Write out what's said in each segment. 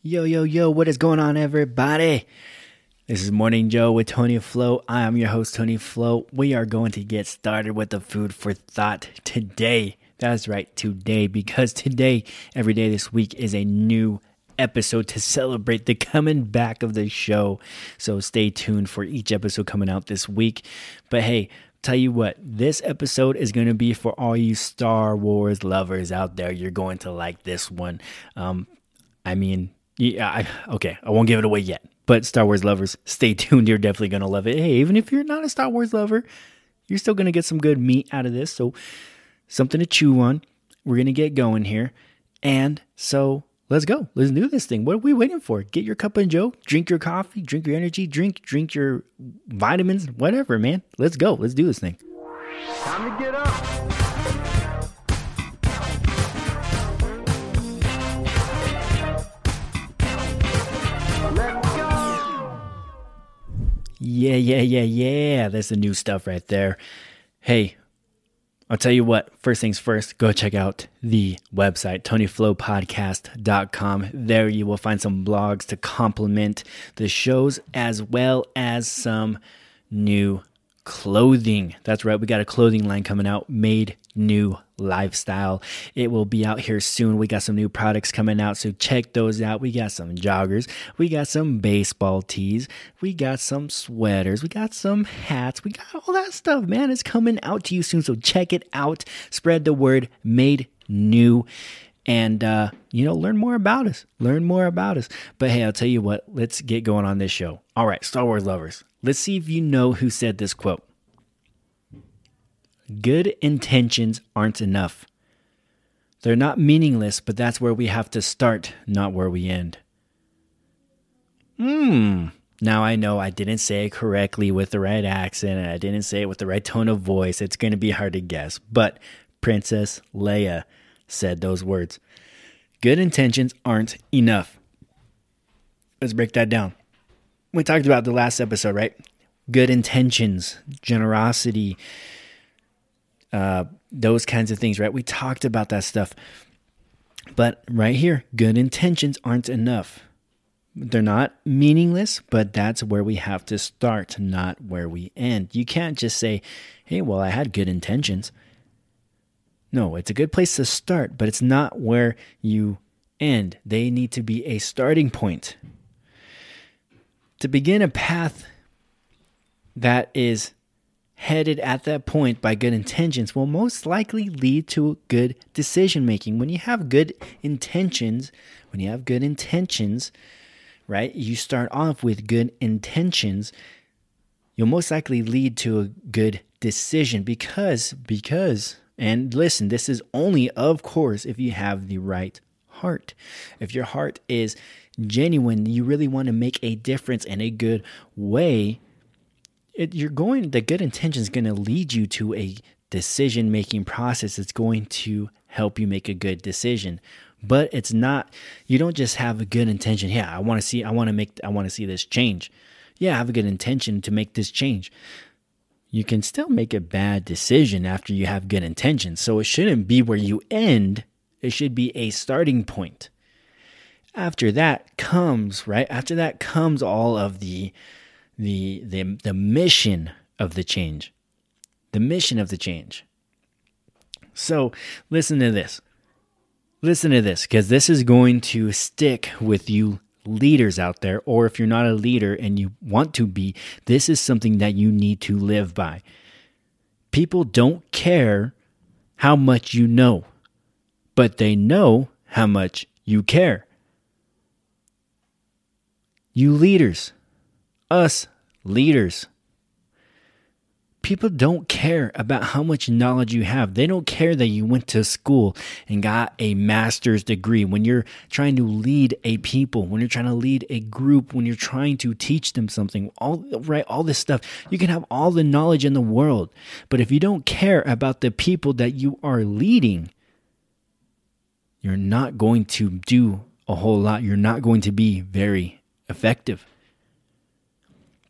Yo, yo, yo, what is going on, everybody? This is Morning Joe with Tony Flo. I am your host, Tony Flo. We are going to get started with the food for thought today. That's right, today, because today, every day this week, is a new episode to celebrate the coming back of the show. So stay tuned for each episode coming out this week. But hey, tell you what, this episode is going to be for all you Star Wars lovers out there. You're going to like this one. Um, I mean, yeah, I, okay, I won't give it away yet. But Star Wars lovers, stay tuned. You're definitely going to love it. Hey, even if you're not a Star Wars lover, you're still going to get some good meat out of this. So, something to chew on. We're going to get going here. And so, let's go. Let's do this thing. What are we waiting for? Get your cup of Joe, drink your coffee, drink your energy, drink drink your vitamins, whatever, man. Let's go. Let's do this thing. Time to get up. Yeah, yeah, yeah, yeah. That's the new stuff right there. Hey, I'll tell you what, first things first, go check out the website, tonyflowpodcast.com. There you will find some blogs to complement the shows as well as some new clothing. That's right, we got a clothing line coming out, Made New Lifestyle. It will be out here soon. We got some new products coming out, so check those out. We got some joggers, we got some baseball tees, we got some sweaters, we got some hats, we got all that stuff, man. It's coming out to you soon, so check it out. Spread the word, Made New. And uh, you know learn more about us. Learn more about us. But hey i'll tell you what. Let's get going on this show. All right star wars lovers. Let's see if you know who said this quote good intentions aren't enough they're not meaningless but that's where we have to start not where we end hmm now i know i didn't say it correctly with the right accent and i didn't say it with the right tone of voice it's going to be hard to guess but princess leia said those words. Good intentions aren't enough. Let's break that down. We talked about the last episode, right? Good intentions, generosity, uh, those kinds of things, right? We talked about that stuff. But right here, good intentions aren't enough. They're not meaningless, but that's where we have to start, not where we end. You can't just say, hey, well, I had good intentions. No, it's a good place to start, but it's not where you end. They need to be a starting point. To begin a path that is headed at that point by good intentions will most likely lead to good decision making. When you have good intentions, when you have good intentions, right, you start off with good intentions, you'll most likely lead to a good decision because because and listen, this is only, of course, if you have the right heart. If your heart is genuine, you really want to make a difference in a good way, it, you're going, the good intention is going to lead you to a decision making process. It's going to help you make a good decision. But it's not, you don't just have a good intention. Yeah, I want to see, I want to make, I want to see this change. Yeah, I have a good intention to make this change you can still make a bad decision after you have good intentions. So it shouldn't be where you end, it should be a starting point. After that comes, right? After that comes all of the the the the mission of the change. The mission of the change. So, listen to this. Listen to this cuz this is going to stick with you leaders out there, or if you're not a leader and you want to be, this is something that you need to live by. People don't care how much you know, but they know how much you care. You leaders, us leaders, people don't care about how much knowledge you have. They don't care that you went to school and got a master's degree. When you're trying to lead a people, when you're trying to lead a group, when you're trying to teach them something, all right, all this stuff, you can have all the knowledge in the world. But if you don't care about the people that you are leading, you're not going to do a whole lot. You're not going to be very effective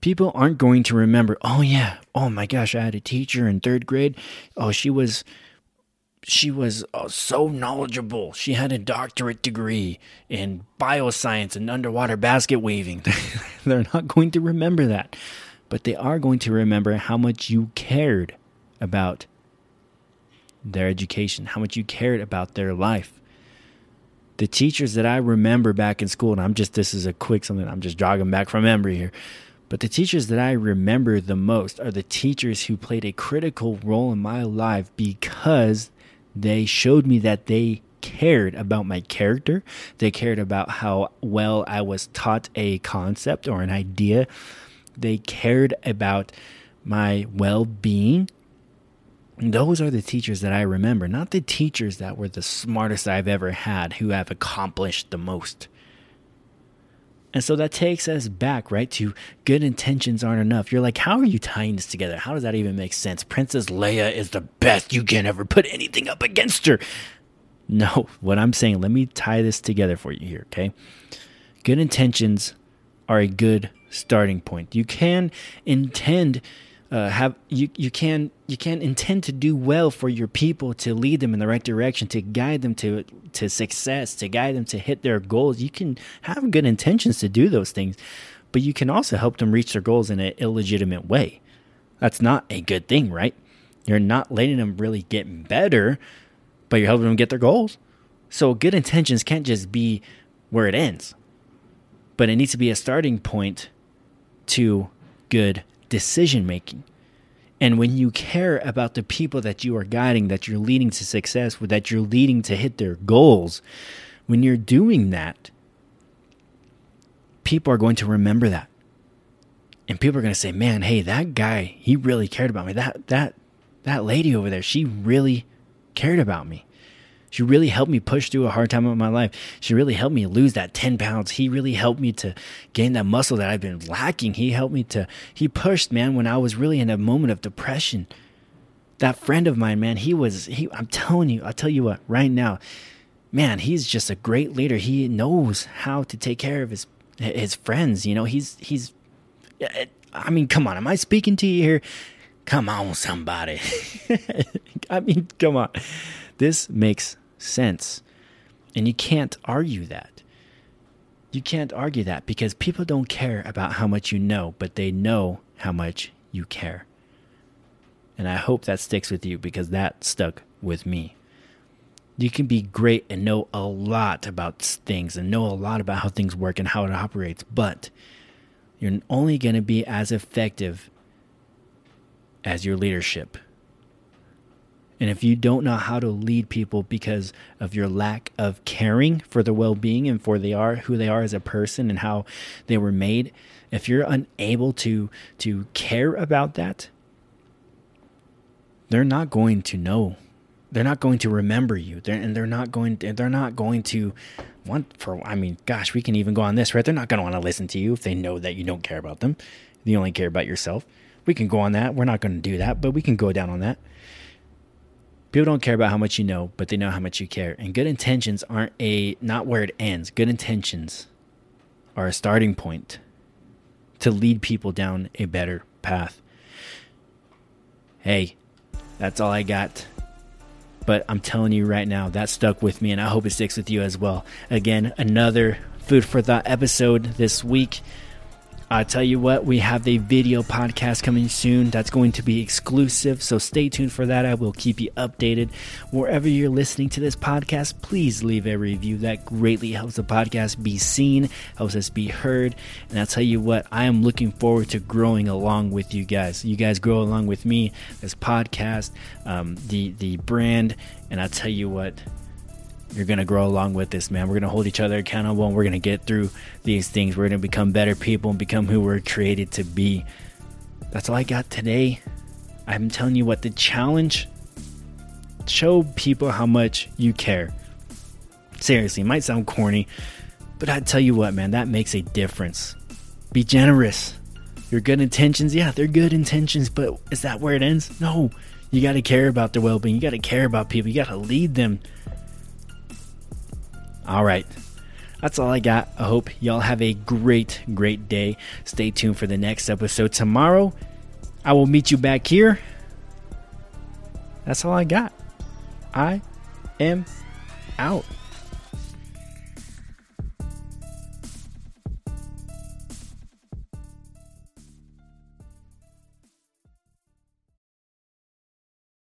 people aren't going to remember, oh yeah, oh my gosh, I had a teacher in third grade. Oh, she was she was uh, so knowledgeable. She had a doctorate degree in bioscience and underwater basket weaving. They're not going to remember that, but they are going to remember how much you cared about their education, how much you cared about their life. The teachers that I remember back in school, and I'm just, this is a quick something, I'm just jogging back from memory here. But the teachers that I remember the most are the teachers who played a critical role in my life because they showed me that they cared about my character. They cared about how well I was taught a concept or an idea. They cared about my well being. Those are the teachers that I remember, not the teachers that were the smartest I've ever had, who have accomplished the most. And so that takes us back, right, to good intentions aren't enough. You're like, how are you tying this together? How does that even make sense? Princess Leia is the best. You can't ever put anything up against her. No, what I'm saying, let me tie this together for you here, okay? Good intentions are a good starting point. You can intend uh, have you you can you can intend to do well for your people to lead them in the right direction to guide them to to success to guide them to hit their goals. You can have good intentions to do those things but you can also help them reach their goals in an illegitimate way. That's not a good thing right? You're not letting them really get better but you're helping them get their goals. So good intentions can't just be where it ends but it needs to be a starting point to good decision making. And when you care about the people that you are guiding, that you're leading to success, that you're leading to hit their goals, when you're doing that, people are going to remember that. And people are going to say, "Man, hey, that guy, he really cared about me. That that that lady over there, she really cared about me." She really helped me push through a hard time of my life. She really helped me lose that 10 pounds. He really helped me to gain that muscle that I've been lacking. He helped me to, he pushed, man, when I was really in a moment of depression. That friend of mine, man, he was, he, I'm telling you, I'll tell you what, right now, man, he's just a great leader. He knows how to take care of his, his friends. You know, he's, he's, eh, I mean, come on, am I speaking to you here? Come on, somebody. I mean, come on. This makes sense. And you can't argue that. You can't argue that because people don't care about how much you know, but they know how much you care. And I hope that sticks with you because that stuck with me. You can be great and know a lot about things and know a lot about how things work and how it operates, but you're only going to be as effective as your leadership. And if you don't know how to lead people because of your lack of caring for their well-being and for they are who they are as a person and how they were made, if you're unable to to care about that, they're not going to know. They're not going to remember you. They're, and they're not going to, they're not going to want for I mean, gosh, we can even go on this, right? They're not going to want to listen to you if they know that you don't care about them. You only care about yourself. We can go on that. We're not going to do that, but we can go down on that. People don't care about how much you know, but they know how much you care. And good intentions aren't a not where it ends. Good intentions are a starting point to lead people down a better path. Hey, that's all I got. But I'm telling you right now, that stuck with me, and I hope it sticks with you as well. Again, another food for thought episode this week. I tell you what, we have a video podcast coming soon that's going to be exclusive, so stay tuned for that. I will keep you updated. Wherever you're listening to this podcast, please leave a review. That greatly helps the podcast be seen, helps us be heard. And I'll tell you what, I am looking forward to growing along with you guys. You guys grow along with me, this podcast, um, the the brand, and I'll tell you what, you're going to grow along with this, man. We're going to hold each other accountable and we're going to get through these things. We're going to become better people and become who we're created to be. That's all I got today. I'm telling you what, the challenge show people how much you care. Seriously, it might sound corny, but I tell you what, man, that makes a difference. Be generous. Your good intentions, yeah, they're good intentions, but is that where it ends? No. You got to care about their well being. You got to care about people. You got to lead them all right. That's all I got. I hope y'all have a great, great day. Stay tuned for the next episode tomorrow. I will meet you back here. That's all I got. I am out.